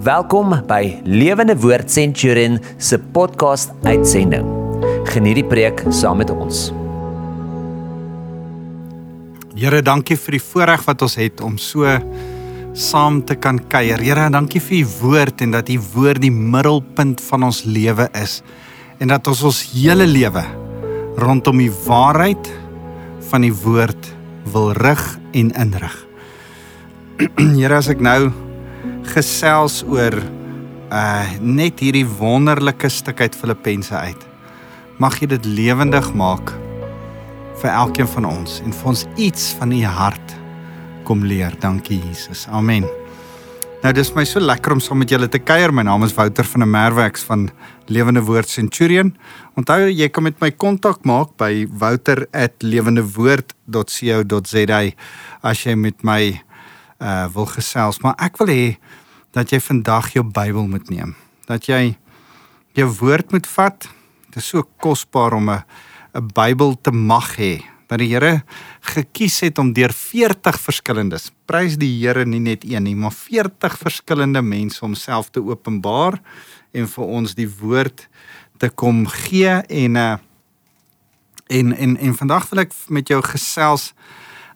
Welkom by Lewende Woord Centurion se podcast uitsending. Geniet die preek saam met ons. Here, dankie vir die voorreg wat ons het om so saam te kan kuier. Here, dankie vir u woord en dat u woord die middelpunt van ons lewe is en dat ons ons hele lewe rondom die waarheid van die woord wil rig en inrig. Here, as ek nou gesels oor uh net hierdie wonderlike stuk uit Filippense uit. Mag jy dit lewendig maak vir elkeen van ons en vir ons iets van u hart kom leer. Dankie Jesus. Amen. Nou dis my so lekker om saam met julle te kuier. My naam is Wouter van der Merwex van Lewende Woord Centurion. Onthou jy kan met my kontak maak by wouter@lewendewoord.co.za as jy met my uh wil gesels, maar ek wil hê dat jy vandag jou Bybel moet neem. Dat jy jou woord moet vat. Dit is so kosbaar om 'n 'n Bybel te mag hê. Dat die Here gekies het om deur 40 verskillendes. Prys die Here nie net een nie, maar 40 verskillende mense homself te openbaar en vir ons die woord te kom gee en uh, en en en vandag wil ek met jou gesels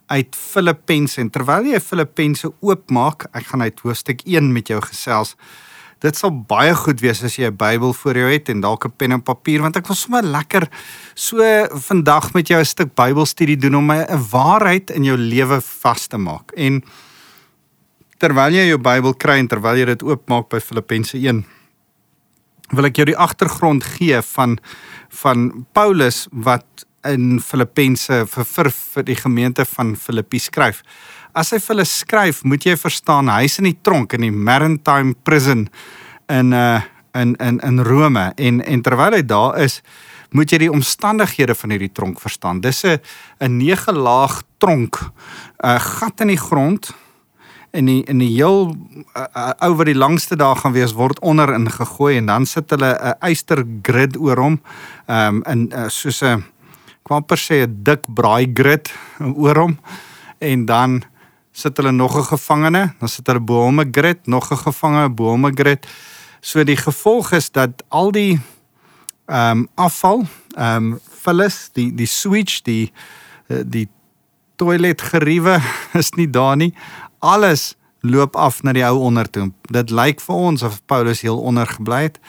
uit Filippense en terwyl jy Filippense oopmaak, ek gaan uit hoofstuk 1 met jou gesels. Dit sal baie goed wees as jy 'n Bybel voor jou het en dalk 'n pen en papier want ek wil sommer lekker so vandag met jou 'n stuk Bybelstudie doen om 'n waarheid in jou lewe vas te maak. En terwyl jy jou Bybel kry en terwyl jy dit oopmaak by Filippense 1 wil ek jou die agtergrond gee van van Paulus wat in Filippense vir, vir vir die gemeente van Filippi skryf. As hy vir hulle skryf, moet jy verstaan hy's in die tronk in die Maritime Prison in uh in in in Rome en en terwyl hy daar is, moet jy die omstandighede van hierdie tronk verstaan. Dis 'n 'n nege laag tronk, 'n gat in die grond en die in die heel uh, ou wat die langste daar gaan wees word onder ingegooi en dan sit hulle 'n uh, yster grid oor hom um in uh, soos 'n kwam per se 'n dik braai grid oor hom en dan sit hulle nog 'n gevangene, dan sit hulle bo hom 'n grid, nog 'n gevangene bo hom 'n grid. So die gevolg is dat al die ehm um, afval, ehm um, vullis, die die switch, die eh, die toilet geriewe is nie daar nie. Alles loop af na die ou onder toe. Dit lyk vir ons of Paulus heel onder gebly het.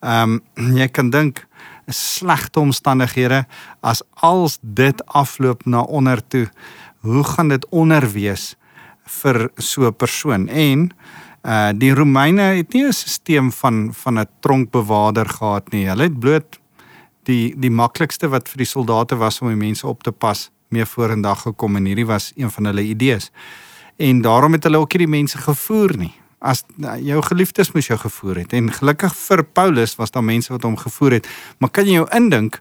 Ehm um, jy kan dink slegte omstandighede as als dit afloop na onder toe hoe gaan dit onder wees vir so 'n persoon? En uh die Romeine het nie 'n stelsel van van 'n tronkbewaarder gehad nie. Hulle het bloot die die maklikste wat vir die soldate was om die mense op te pas meer vorendag gekom en hierdie was een van hulle idees. En daarom het hulle ook hierdie mense gevoer nie as nou, jou geliefdes moes jou gevoer het. En gelukkig vir Paulus was daar mense wat hom gevoer het. Maar kan jy jou indink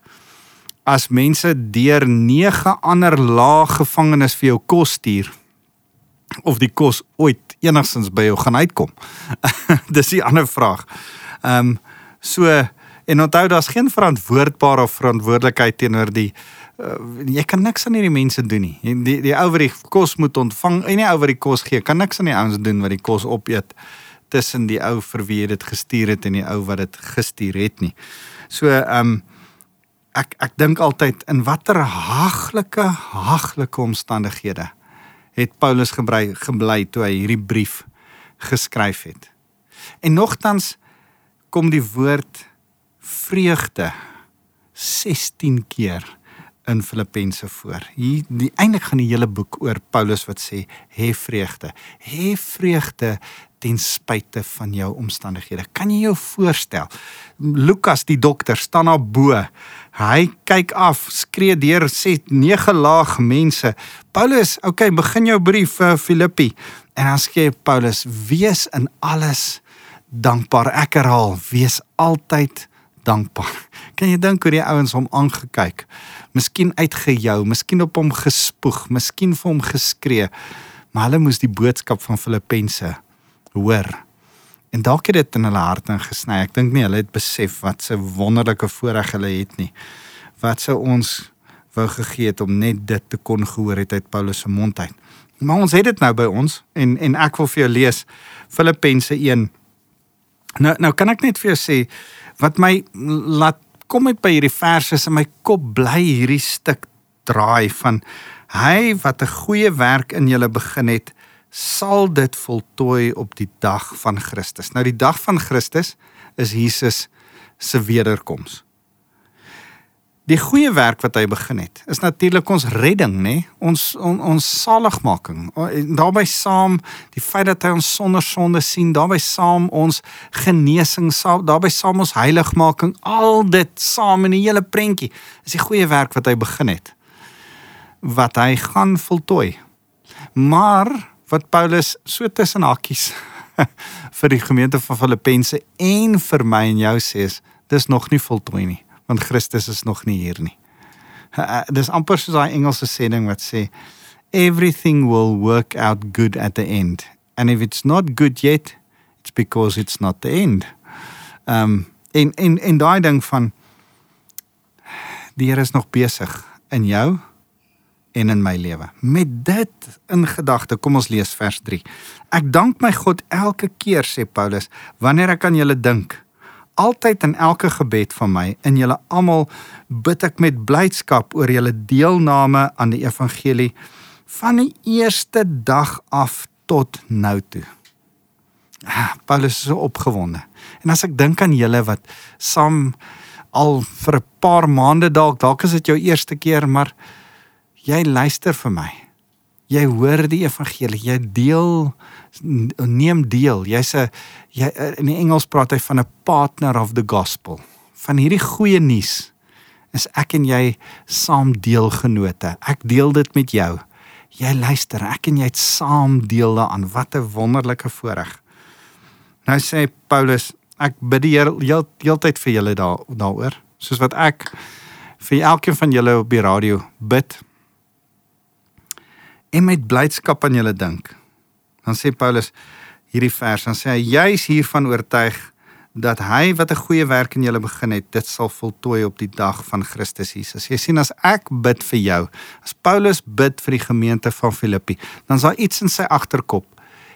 as mense deur nege ander laag gevangenes vir jou kos stuur of die kos ooit enigstens by jou gaan uitkom? Dis die ander vraag. Ehm um, so en onthou daar's geen verantwoordbare verantwoordelikheid teenoor die uh, jy kan niks aan hierdie mense doen nie. Die die ou wat die kos moet ontvang en die ou wat die kos gee, kan niks aan die ouens doen wat die kos opeet tussen die ou vir wie dit gestuur het en die ou wat dit gestuur het nie. So ehm um, ek ek dink altyd in watter haglike haglike omstandighede het Paulus gebly gebly toe hy hierdie brief geskryf het. En nogtans kom die woord vreugde 16 keer in Filippense voor. Hier die eintlik gaan die hele boek oor Paulus wat sê hê vreugde. Hê vreugde ten spyte van jou omstandighede. Kan jy jou voorstel? Lukas die dokter staan daar bo. Hy kyk af, skree deur sê nege laag mense. Paulus, okay, begin jou brief vir Filippi. En dan sê Paulus: "Wees in alles dankbaar." Ek herhaal: "Wees altyd dankbaar." Kan jy dink hoe die ouens hom aangekyk? Miskien uitgejou, miskien op hom gespoeg, miskien vir hom geskree. Maar hulle moes die boodskap van Filippense hoor. En dalk het dit in hulle harte ingesny. Ek dink nie hulle het besef wat 'n wonderlike voorreg hulle het nie. Wat sou ons wou gegee het om net dit te kon gehoor het uit Paulus se mond uit. Maar ons het dit nou by ons en en ek wil vir jou lees Filippense 1 Nou nou kan ek net vir jou sê wat my laat kom met by hierdie verse in my kop bly hierdie stuk draai van hy wat 'n goeie werk in julle begin het sal dit voltooi op die dag van Christus. Nou die dag van Christus is Jesus se wederkoms. Die goeie werk wat hy begin het, is natuurlik ons redding, nê? Ons on, ons saligmaking. Daarby saam die feit dat hy ons sonder sonde sien, daarby saam ons genesing, daarby saam ons heiligmaking, al dit saam in 'n hele prentjie is die goeie werk wat hy begin het. Wat hy gaan voltooi. Maar wat Paulus so tussen hakkies vir die gemeente van Filippense en vir my en jou sê is dis nog nie voltooi nie want Christus is nog nie hier nie. Dis amper soos daai Engelse sêding wat sê everything will work out good at the end and if it's not good yet it's because it's not the end. Um en en en daai ding van die Here is nog besig in jou en in my lewe. Met dit in gedagte, kom ons lees vers 3. Ek dank my God elke keer sê Paulus wanneer ek aan julle dink altyd in elke gebed van my in julle almal bid ek met blydskap oor julle deelname aan die evangelie van die eerste dag af tot nou toe. Ah, Paulus is so opgewonde. En as ek dink aan julle wat saam al vir 'n paar maande dalk dalk is dit jou eerste keer, maar jy luister vir my. Jy hoor die evangelie, jy deel neem deel. Jy's 'n jy in Engels praat hy van 'n partner of the gospel. Van hierdie goeie nuus is ek en jy saam deelgenote. Ek deel dit met jou. Jy luister, ek en jy het saam deel daaraan. Wat 'n wonderlike voorreg. Nou sê Paulus, ek bid die Here heel, heeltyd vir julle daar daaroor, soos wat ek vir elkeen van julle op die radio bid en met blydskap aan julle dink. Dan sê Paulus hierdie vers, dan sê hy juis hiervan oortuig dat hy wat 'n goeie werk in julle begin het, dit sal voltooi op die dag van Christus Jesus. Jy sien as ek bid vir jou, as Paulus bid vir die gemeente van Filippi, dan is daar iets in sy agterkop.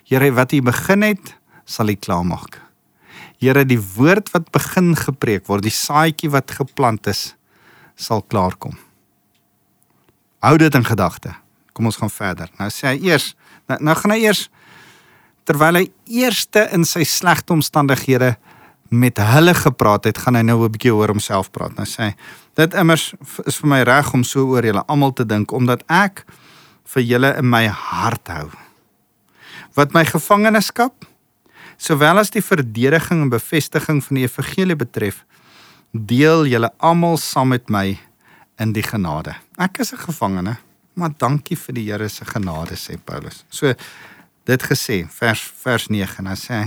Here, wat hy begin het, sal hy klaarmaak. Here, die woord wat begin gepreek word, die saadjie wat geplant is, sal klaarkom. Hou dit in gedagte. Kom ons gaan verder. Nou sê hy eers, nou, nou gaan hy eers terwyl hy eerste in sy slegte omstandighede met hulle gepraat het, gaan hy nou 'n bietjie oor homself praat. Nou sê hy, dit immers is vir my reg om so oor julle almal te dink omdat ek vir julle in my hart hou. Wat my gevangenskap sowel as die verdediging en bevestiging van die evangelie betref, deel julle almal saam met my in die genade. Ek is 'n gevangene maar dankie vir die Here se genade sê Paulus. So dit gesê vers vers 9 en dan sê hy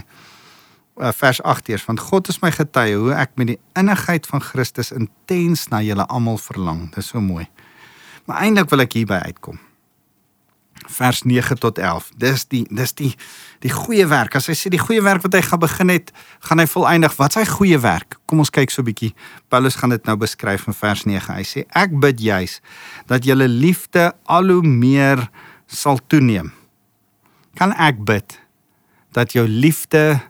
uh, vers 8 eers want God is my getuie hoe ek met die innigheid van Christus intens na julle almal verlang. Dis so mooi. Maar eintlik wil ek hierby uitkom vers 9 tot 11. Dis die dis die die goeie werk. As hy sê die goeie werk wat hy gaan begin het, gaan hy volëindig. Wat is hy goeie werk? Kom ons kyk so 'n bietjie. Paulus gaan dit nou beskryf in vers 9. Hy sê ek bid juis dat julle liefde al hoe meer sal toeneem. Kan ek bid dat jou liefde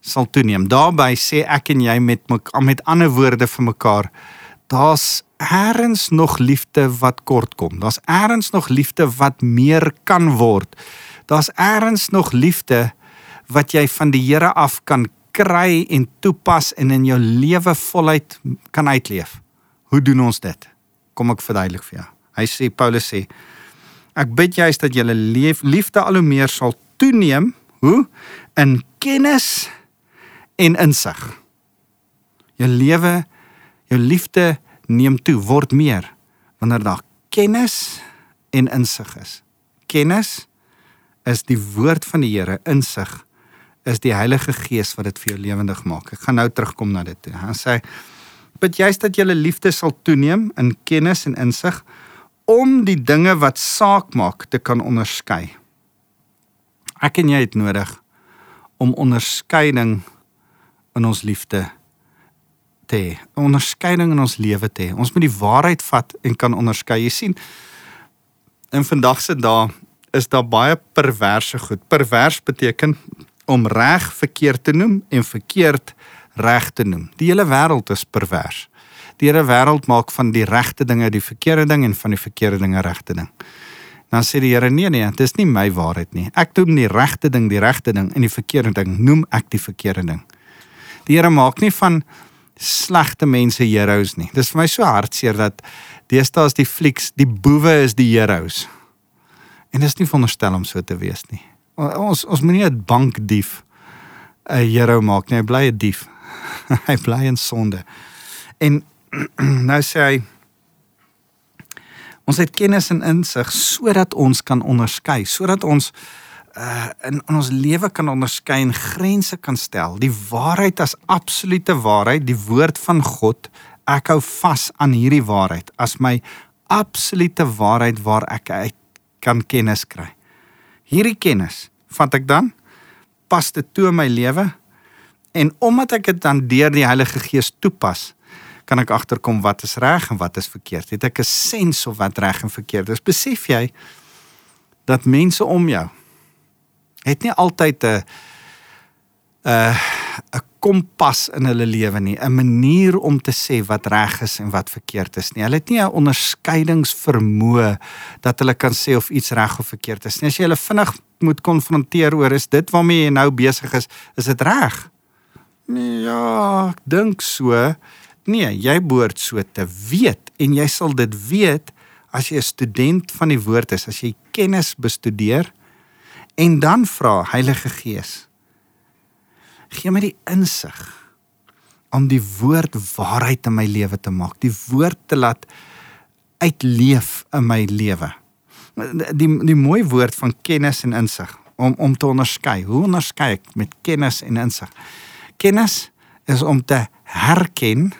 sal toeneem? Daarby sê ek en jy met met ander woorde vir mekaar daar's eers nog liefde wat kort kom. Daar's eers nog liefde wat meer kan word. Daar's eers nog liefde wat jy van die Here af kan kry en toepas en in jou lewe voluit kan uitleef. Hoe doen ons dit? Kom ek verduidelik vir jou. Hy sê Paulus sê ek bid juist dat julle liefde al hoe meer sal toeneem, hoe in kennis en insig. Jou lewe jou liefde neem toe, word meer wanneer daar kennis en insig is. Kennis is die woord van die Here, insig is die Heilige Gees wat dit vir jou lewendig maak. Ek gaan nou terugkom na dit toe. Hy sê bid juist dat julle liefde sal toeneem in kennis en insig om die dinge wat saak maak te kan onderskei. Ek en jy het nodig om onderskeiding in ons liefde te hê, onderskeiding in ons lewe te hê. Ons moet die waarheid vat en kan onderskei. Jy sien, in vandag se dae is daar baie perverse goed. Pervers beteken om reg verkeerd te noem en verkeerd reg te noem. Die hele wêreld is pervers. Die hele wêreld maak van die regte dinge die verkeerde ding en van die verkeerde dinge regte ding. Dan sê die Here nee nee, dit is nie my waarheid nie. Ek doen die regte ding die regte ding en die verkeerde ding noem ek die verkeerde ding. Die Here maak nie van slegte mense heroes nie. Dis vir my so hartseer dat deesdae is die flieks, die boewe is die heroes. En dit is nie veronderstel om so te wees nie. Ons ons moenie 'n bankdief 'n hero maak nie. Hy bly 'n dief. hy bly in sonde. En nou sê hy ons het kennis en insig sodat ons kan onderskei, sodat ons uh in, in ons lewe kan onderskei en grense kan stel. Die waarheid as absolute waarheid, die woord van God. Ek hou vas aan hierdie waarheid as my absolute waarheid waar ek uit kan kennis kry. Hierdie kennis vat ek dan pas dit toe in my lewe en omdat ek dit dan deur die Heilige Gees toepas, kan ek agterkom wat is reg en wat is verkeerd. Het ek 'n sens of wat reg en verkeerd is. Besef jy dat mense om jou het nie altyd 'n 'n 'n kompas in hulle lewe nie, 'n manier om te sê wat reg is en wat verkeerd is nie. Hulle het nie 'n onderskeidingsvermoë dat hulle kan sê of iets reg of verkeerd is nie. As jy hulle vinnig moet konfronteer oor is dit waarmee jy nou besig is, is dit reg? Nee, ja, ek dink so. Nee, jy behoort so te weet en jy sal dit weet as jy 'n student van die woord is, as jy kennis bestudeer en dan vra Heilige Gees gee my die insig om die woord waarheid in my lewe te maak die woord te laat uitleef in my lewe. Die die mooi woord van kennis en insig om om te onderskei. Hoe onderskei ek met kennis en insig? Kennis is om te herken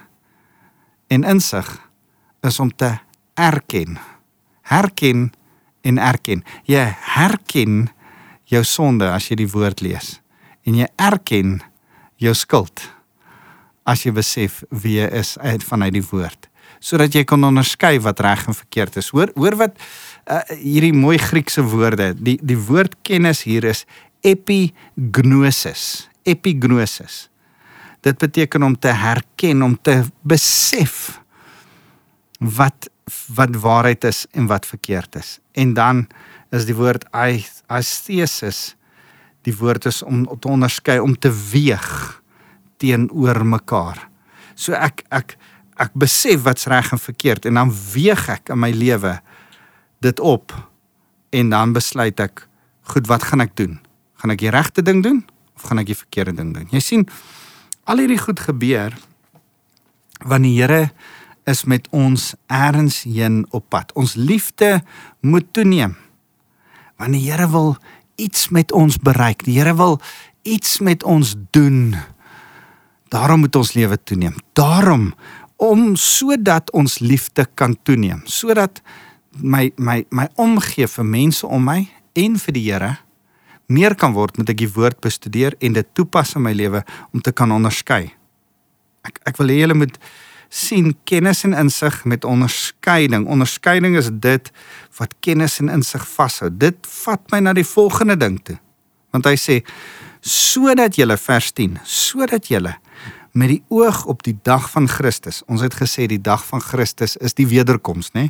en insig is om te erken. Herken en erken. Jy herken jou sonde as jy die woord lees en jy erken jou skuld as jy besef wie jy is uit vanuit die woord sodat jy kan onderskei wat reg en verkeerd is. Hoor hoor wat uh, hierdie mooi Griekse woorde die die woord kennis hier is epignosis. Epignosis dit beteken om te herken om te besef wat wat waarheid is en wat verkeerd is en dan is die woord aesthesis die woord is om te onderskei om te weeg teenoor mekaar. So ek ek ek besef wat's reg en verkeerd en dan weeg ek in my lewe dit op en dan besluit ek goed wat gaan ek doen? Gaan ek die regte ding doen of gaan ek die verkeerde ding doen? Jy sien al hierdie goed gebeur wanneer die Here is met ons eers heen op pad. Ons liefde moet toeneem want die Here wil iets met ons bereik. Die Here wil iets met ons doen. Daarom moet ons lewe toeneem. Daarom om sodat ons liefde kan toeneem, sodat my my my omgee vir mense om my en vir die Here meer kan word met ek die woord bestudeer en dit toepas in my lewe om te kan onderskei. Ek ek wil hê julle moet sien kennis en insig met onderskeiding. Onderskeiding is dit wat kennis en insig vashou. Dit vat my na die volgende ding toe. Want hy sê sodat julle vers 10, sodat julle met die oog op die dag van Christus. Ons het gesê die dag van Christus is die wederkoms, né?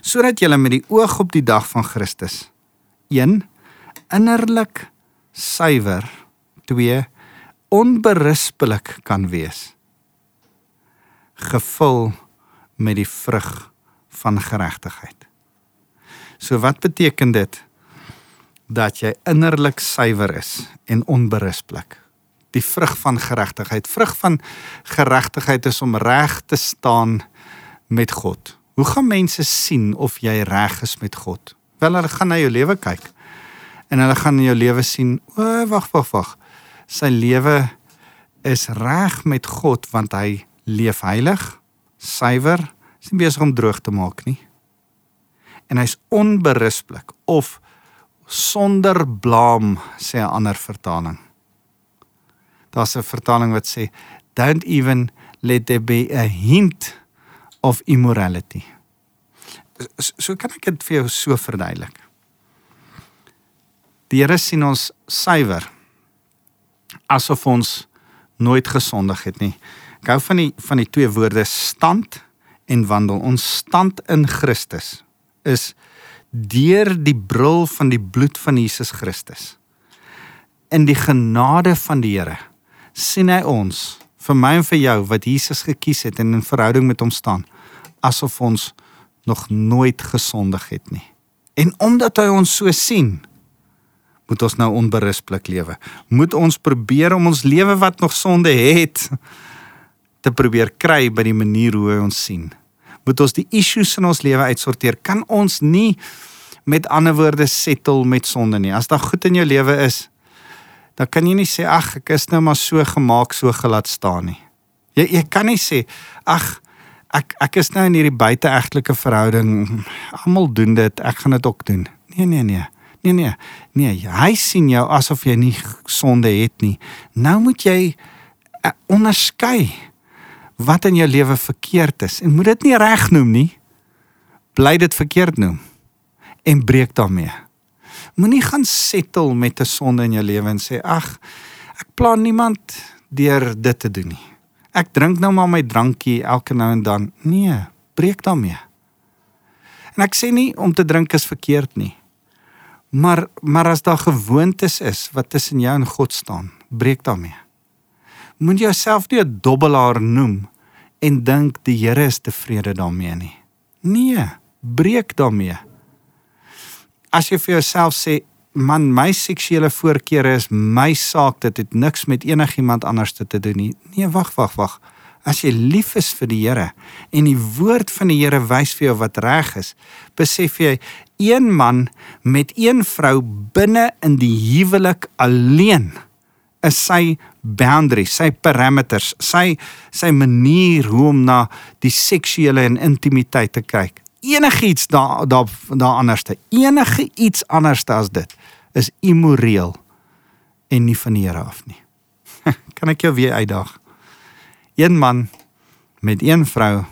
Sodat julle met die oog op die dag van Christus 1 innerlik suiwer, 2 onberispelik kan wees gevul met die vrug van geregtigheid. So wat beteken dit? Dat jy innerlik suiwer is en onberispelik. Die vrug van geregtigheid, vrug van geregtigheid is om reg te staan met God. Hoe gaan mense sien of jy reg is met God? Wel hulle gaan na jou lewe kyk. En hulle gaan in jou lewe sien, o, wag, wag, wag. Sy lewe is reg met God want hy leef heilig, suiwer, is nie besig om droog te maak nie. En hy's onberispelik of sonder blaam sê 'n ander vertaling. Daar's 'n vertaling wat sê don't even let there be a hint of immorality. So, so kan ek dit vir jou so verduidelik. Die Here sien ons suiwer. asof ons nooit gesondig het nie. Ek hou van die van die twee woorde stand en wandel. Ons stand in Christus is deur die bril van die bloed van Jesus Christus. In die genade van die Here sien hy ons vir my en vir jou wat Jesus gekies het en in verhouding met hom staan asof ons nog nooit gesondig het nie. En omdat hy ons so sien, moet ons nou onberispelik lewe. Moet ons probeer om ons lewe wat nog sonde het te probeer kry by die manier hoe hy ons sien. Moet ons die issues in ons lewe uitsorteer. Kan ons nie met ander woorde settle met sonde nie. As daar goed in jou lewe is, dan kan jy nie sê ag, ek is nou maar so gemaak, so gelaat staan nie. Jy jy kan nie sê ag ek ek is nou in hierdie buiteegtelike verhouding. Almal doen dit, ek gaan dit ook doen. Nee, nee, nee. Nee nee. Nee, hy sien jou asof jy nie sonde het nie. Nou moet jy uh, onderskei wat in jou lewe verkeerd is en moet dit nie reg noem nie. Bly dit verkeerd noem en breek daarmee. Moenie gaan settle met 'n sonde in jou lewe en sê ag, ek plan niemand deur dit te doen nie. Ek drink nou maar my drankie elke nou en dan. Nee, breek daarmee. En ek sê nie om te drink is verkeerd nie. Maar maar as daar gewoontes is wat tussen jou en God staan, breek daarmee. Moet jouself nie 'n dobbelaar noem en dink die Here is tevrede daarmee nie. Nee, breek daarmee. As jy vir jouself sê, man, my seksuele voorkeure is my saak, dit het niks met enigiemand anders te doen nie. Nee, wag, wag, wag. As jy lief is vir die Here en die woord van die Here wys vir jou wat reg is, besef jy een man met een vrou binne in die huwelik alleen is sy boundaries, sy parameters, sy sy manier hoe om na die seksuele en intimiteit te kyk. Enigiets daar daar daar anderste, enige iets anderste as dit is immoreel en nie van die Here af nie. kan ek jou weer uitdaag? Een man met een vrou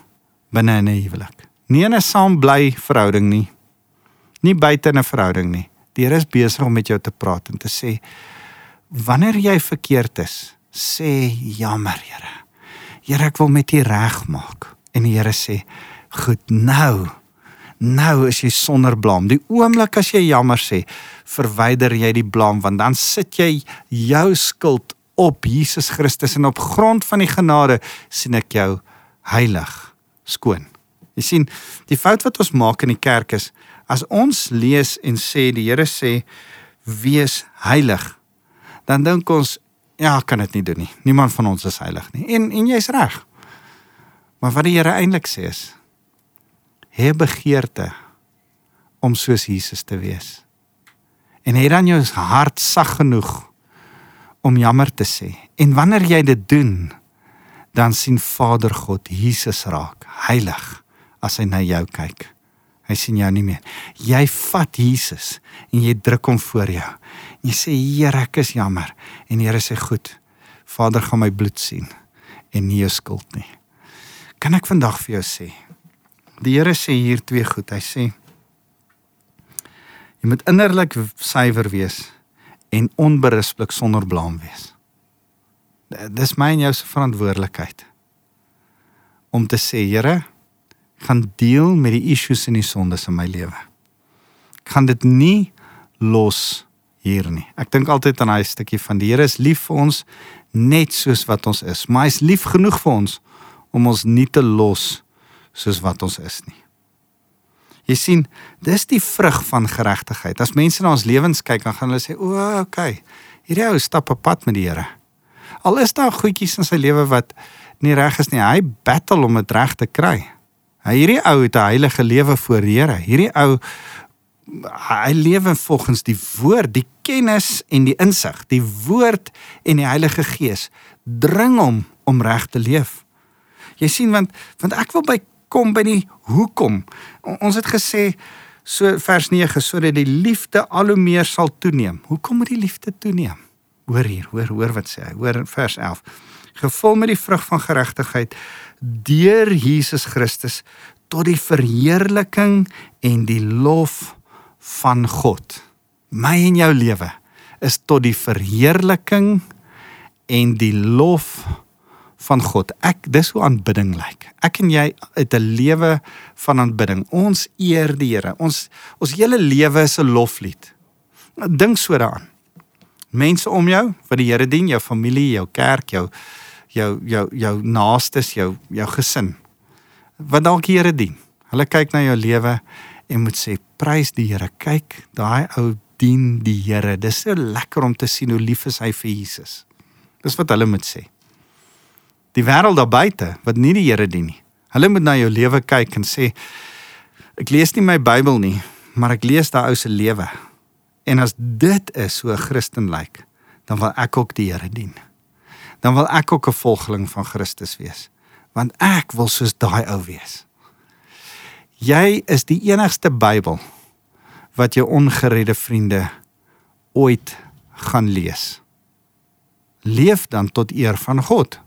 binne in 'n huwelik. Nie in 'n saambly verhouding nie nie buite 'n verhouding nie. Die Here is besig om met jou te praat en te sê wanneer jy verkeerd is, sê jammer, Here. Here, ek wil met U regmaak. En die Here sê, "Goed, nou. Nou is jy sonder blame. Die oomblik as jy jammer sê, verwyder jy die blame want dan sit jy jou skuld op Jesus Christus en op grond van die genade sien ek jou heilig, skoon. Jy sien, die fout wat ons maak in die kerk is As ons lees en sê die Here sê wees heilig, dan dink ons ja, kan dit nie doen nie. Niemand van ons is heilig nie. En en jy's reg. Maar wat die Here eintlik sê is hê begeerte om soos Jesus te wees. En hê dan jou hart sag genoeg om jammer te sê. En wanneer jy dit doen, dan sien Vader God Jesus raak, heilig as hy na jou kyk. Hy sien jou nie meer. Jy vat Jesus en jy druk hom voor jou. En jy sê Here, ek is jammer. En Here sê goed. Vader gaan my bloed sien en nie jou skuld nie. Kan ek vandag vir jou sê? Die Here sê hier twee goed. Hy sê jy moet innerlik suiwer wees en onberispelik sonder blaam wees. Dis my en jou se verantwoordelikheid om te sê Here, gaan deel met die issues en die sondes in my lewe. Ek gaan dit nie los hier nie. Ek dink altyd aan daai stukkie van die Here is lief vir ons net soos wat ons is, maar hy is lief genoeg vir ons om ons nie te los soos wat ons is nie. Jy sien, dis die vrug van geregtigheid. As mense na ons lewens kyk, dan gaan hulle sê, "O, okay. Hierdie ou stap op pad met die Here." Al is daar goedjies in sy lewe wat nie reg is nie, hy battle om dit reg te kry. Hierdie ou het 'n heilige lewe voor die Here. Hierdie ou hy lewe volgens die woord, die kennis en die insig. Die woord en die Heilige Gees dring hom om reg te leef. Jy sien want want ek wil by kom by die hoekom. Ons het gesê so vers 9 sodat die liefde al hoe meer sal toeneem. Hoekom moet die liefde toeneem? Hoor hier, hoor hoor wat sê hy. Hoor vers 11. Gevul met die vrug van geregtigheid deur Jesus Christus tot die verheerliking en die lof van God. My en jou lewe is tot die verheerliking en die lof van God. Ek dis hoe aanbidding lyk. Ek en jy het 'n lewe van aanbidding. Ons eer die Here. Ons ons hele lewe is 'n loflied. Dink so daaraan. Mense om jou wat die Here dien, jou familie, jou kerk, jou jou jou jou naastes, jou jou gesin. Wat dalk die Here dien. Hulle kyk na jou lewe en moet sê prys die Here. Kyk, daai ou dien die Here. Dis so lekker om te sien hoe lief is hy vir Jesus. Dis wat hulle moet sê die wêreld daar buite wat nie die Here dien nie. Hulle moet na jou lewe kyk en sê ek lees nie my Bybel nie, maar ek lees daai ou se lewe. En as dit is hoe 'n Christen lyk, dan wil ek ook die Here dien. Dan wil ek ook 'n volgeling van Christus wees, want ek wil soos daai ou wees. Jy is die enigste Bybel wat jou ongeredde vriende ooit gaan lees. Leef dan tot eer van God.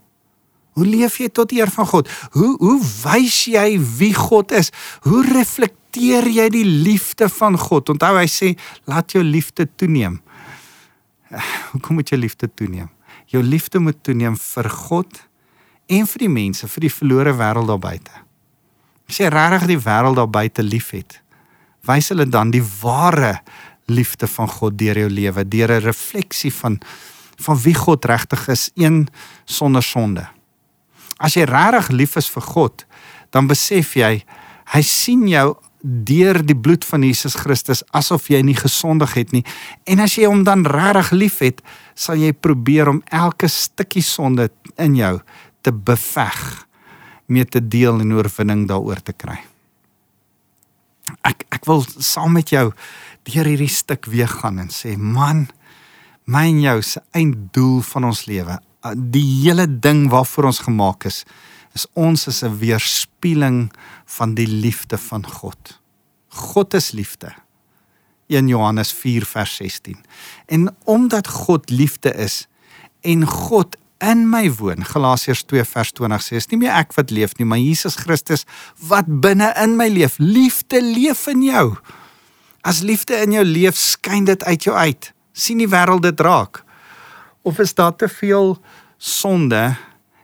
Hoe leef jy tot eer van God? Hoe hoe wys jy wie God is? Hoe reflekteer jy die liefde van God? Onthou hy sê laat jou liefde toeneem. Hoekom moet jou liefde toeneem? Jou liefde moet toeneem vir God en vir die mense, vir die verlore wêreld daar buite. As jy regtig die wêreld daar buite liefhet, wys hulle dan die ware liefde van God deur jou lewe, deur 'n refleksie van van wie God regtig is, een sonder sonde. As jy regtig lief is vir God, dan besef jy hy sien jou deur die bloed van Jesus Christus asof jy nie gesondig het nie. En as jy hom dan regtig liefhet, sal jy probeer om elke stukkie sonde in jou te beveg mee te deel en oorwinning daaroor te kry. Ek ek wil saam met jou deur hierdie stuk weer gaan en sê man, my en jou se einddoel van ons lewe die hele ding waarvoor ons gemaak is is ons is 'n weerspieëling van die liefde van God. God is liefde. 1 Johannes 4 vers 16. En omdat God liefde is en God in my woon, Galasiërs 2 vers 20 sê, is nie meer ek wat leef nie, maar Jesus Christus wat binne in my leef. Liefde leef in jou. As liefde in jou leef, skyn dit uit jou uit. sien die wêreld dit raak of is daar te veel sonde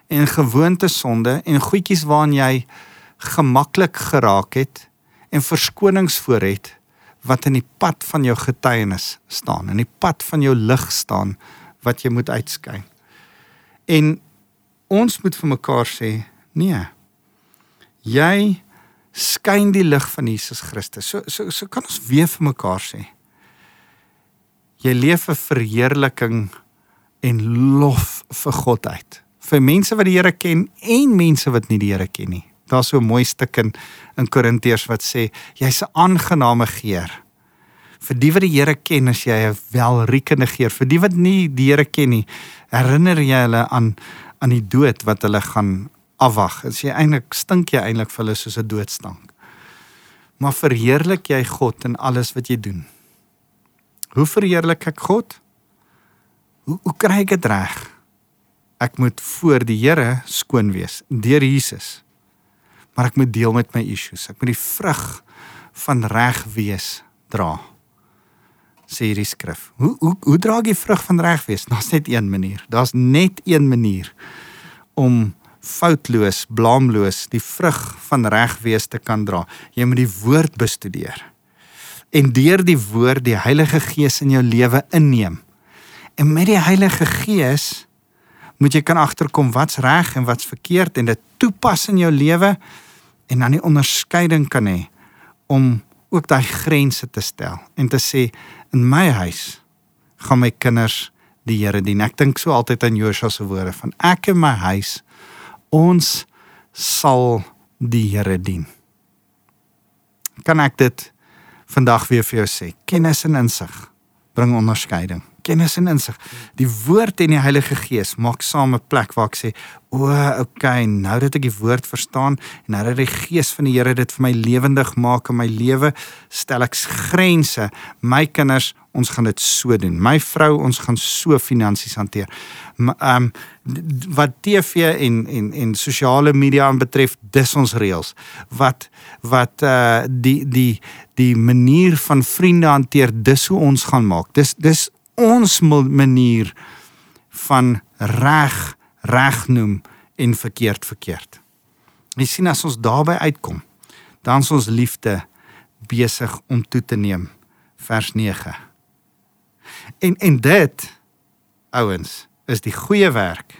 en gewoonte sonde en goedjies waaraan jy gemaklik geraak het en verskonings voor het wat in die pad van jou getuienis staan in die pad van jou lig staan wat jy moet uitskyn. En ons moet vir mekaar sê, nee. Jy skyn die lig van Jesus Christus. So so so kan ons weer vir mekaar sê. Jy leef 'n verheerliking en lof vir God uit. Vir mense wat die Here ken en mense wat nie die Here ken nie. Daar's so 'n mooi stuk in in Korintiërs wat sê jy's 'n aangename geur. Vir die wat die Here ken, as jy 'n welriekende geur. Vir die wat nie die Here ken nie, herinner jy hulle aan aan die dood wat hulle gaan afwag. As jy eintlik stink jy eintlik vir hulle soos 'n doodstank. Maar verheerlik jy God in alles wat jy doen? Hoe verheerlik ek God? Hoe hoe kry ek dit reg? Ek moet voor die Here skoon wees deur Jesus. Maar ek moet deel met my issues. Ek moet die vrug van reg wees dra. Sê hierdie skrif. Hoe hoe hoe dra jy vrug van reg wees? Daar's net een manier. Daar's net een manier om foutloos, blaamloos die vrug van reg wees te kan dra. Jy moet die woord bestudeer. En deur die woord die Heilige Gees in jou lewe inneem En met die Heilige Gees moet jy kan agterkom wat's reg en wat's verkeerd en dit toepas in jou lewe en dan die onderskeiding kan hê om ook daai grense te stel en te sê in my huis gaan my kinders die Here dien. Ek dink so altyd aan Josua se woorde van ek en my huis ons sal die Here dien. Kan ek dit vandag weer vir jou sê? Kennis en insig bring onderskeiding kennis en insig. Die woord en die Heilige Gees maak saam 'n plek waar ek sê, "O, okay, nou dat ek die woord verstaan en nou dat die Gees van die Here dit vir my lewendig maak in my lewe, stel ek grense. My kinders, ons gaan dit so doen. My vrou, ons gaan so finansies hanteer." Ehm um, wat TV en en en sosiale media aanbetref, dis ons reëls. Wat wat uh die die die manier van vriende hanteer, dis hoe ons gaan maak. Dis dis ons manier van reg reg noem en verkeerd verkeerd. Jy sien as ons daarby uitkom, dan is ons liefde besig om toe te neem. Vers 9. En en dit ouens is die goeie werk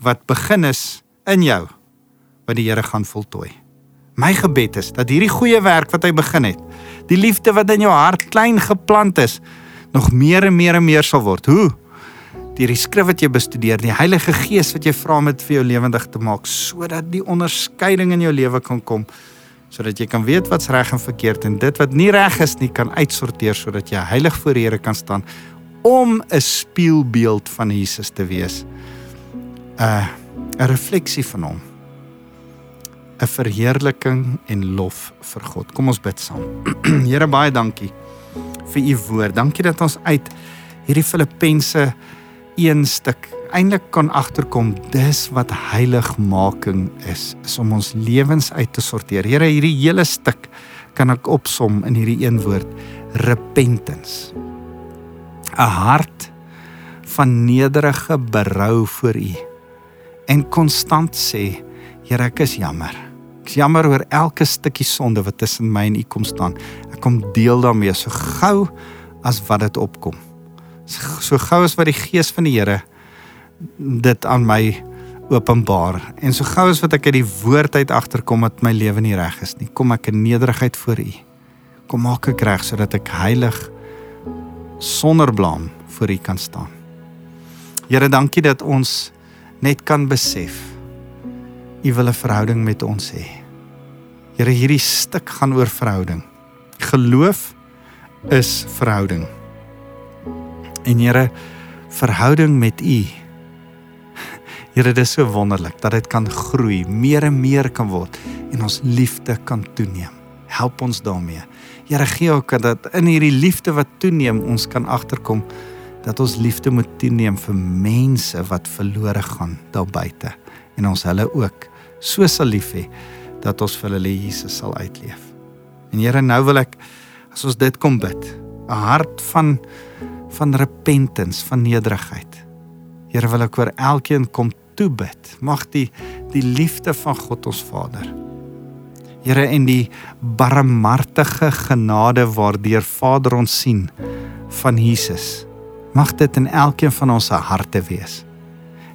wat begin is in jou wat die Here gaan voltooi. My gebed is dat hierdie goeie werk wat hy begin het, die liefde wat in jou hart klein geplant is, nog meer en meer en meer sal word. Hoe? Deur die skrif wat jy bestudeer, die Heilige Gees wat jy vra om dit vir jou lewendig te maak sodat die onderskeiding in jou lewe kan kom sodat jy kan weet wat's reg en verkeerd en dit wat nie reg is nie kan uitsorteer sodat jy heilig voor Here kan staan om 'n spieelbeeld van Jesus te wees. 'n uh, 'n refleksie van hom. 'n verheerliking en lof vir God. Kom ons bid saam. Here baie dankie vir u woord. Dankie dat ons uit hierdie Filippense een stuk eintlik kan agterkom dis wat heiligmaking is is om ons lewens uit te sorteer. Here, hierdie hele stuk kan ek opsom in hierdie een woord repentance. 'n Hart van nederige berou voor U en konstant sê, Here, ek is jammer. Ek is jammer oor elke stukkie sonde wat tussen my en U kom staan. Kom deel daarmee so gou as wat dit opkom. So gou as wat die gees van die Here dit aan my openbaar en so gou as wat ek uit die woord uit agterkom dat my lewe nie reg is nie, kom ek in nederigheid voor U. Kom maak ek reg sodat ek heilig sonder blame voor U kan staan. Here, dankie dat ons net kan besef U wil 'n verhouding met ons hê. Here, hierdie stuk gaan oor verhouding. Geloof is verhouding. En Here, verhouding met U Here, dit is so wonderlik dat dit kan groei, meer en meer kan word en ons liefde kan toeneem. Help ons daarmee. Here, gee ook dat in hierdie liefde wat toeneem, ons kan agterkom dat ons liefde moet toeneem vir mense wat verlore gaan daar buite en ons hulle ook so sal lief hê dat ons vir hulle Jesus sal uitleef. En Here, nou wil ek as ons dit kom bid, 'n hart van van repentance, van nederigheid. Here, wil ek oor elkeen kom toe bid. Mag die die liefde van God ons Vader. Here en die barmhartige genade waardeur Vader ons sien van Jesus. Mag dit in elkeen van ons harte wees.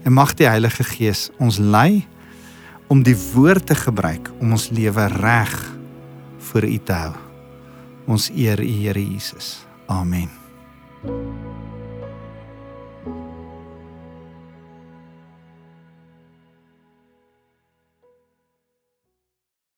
En mag die Heilige Gees ons lei om die woord te gebruik om ons lewe reg vir U te hou. Ons eer U Here Jesus. Amen. thank you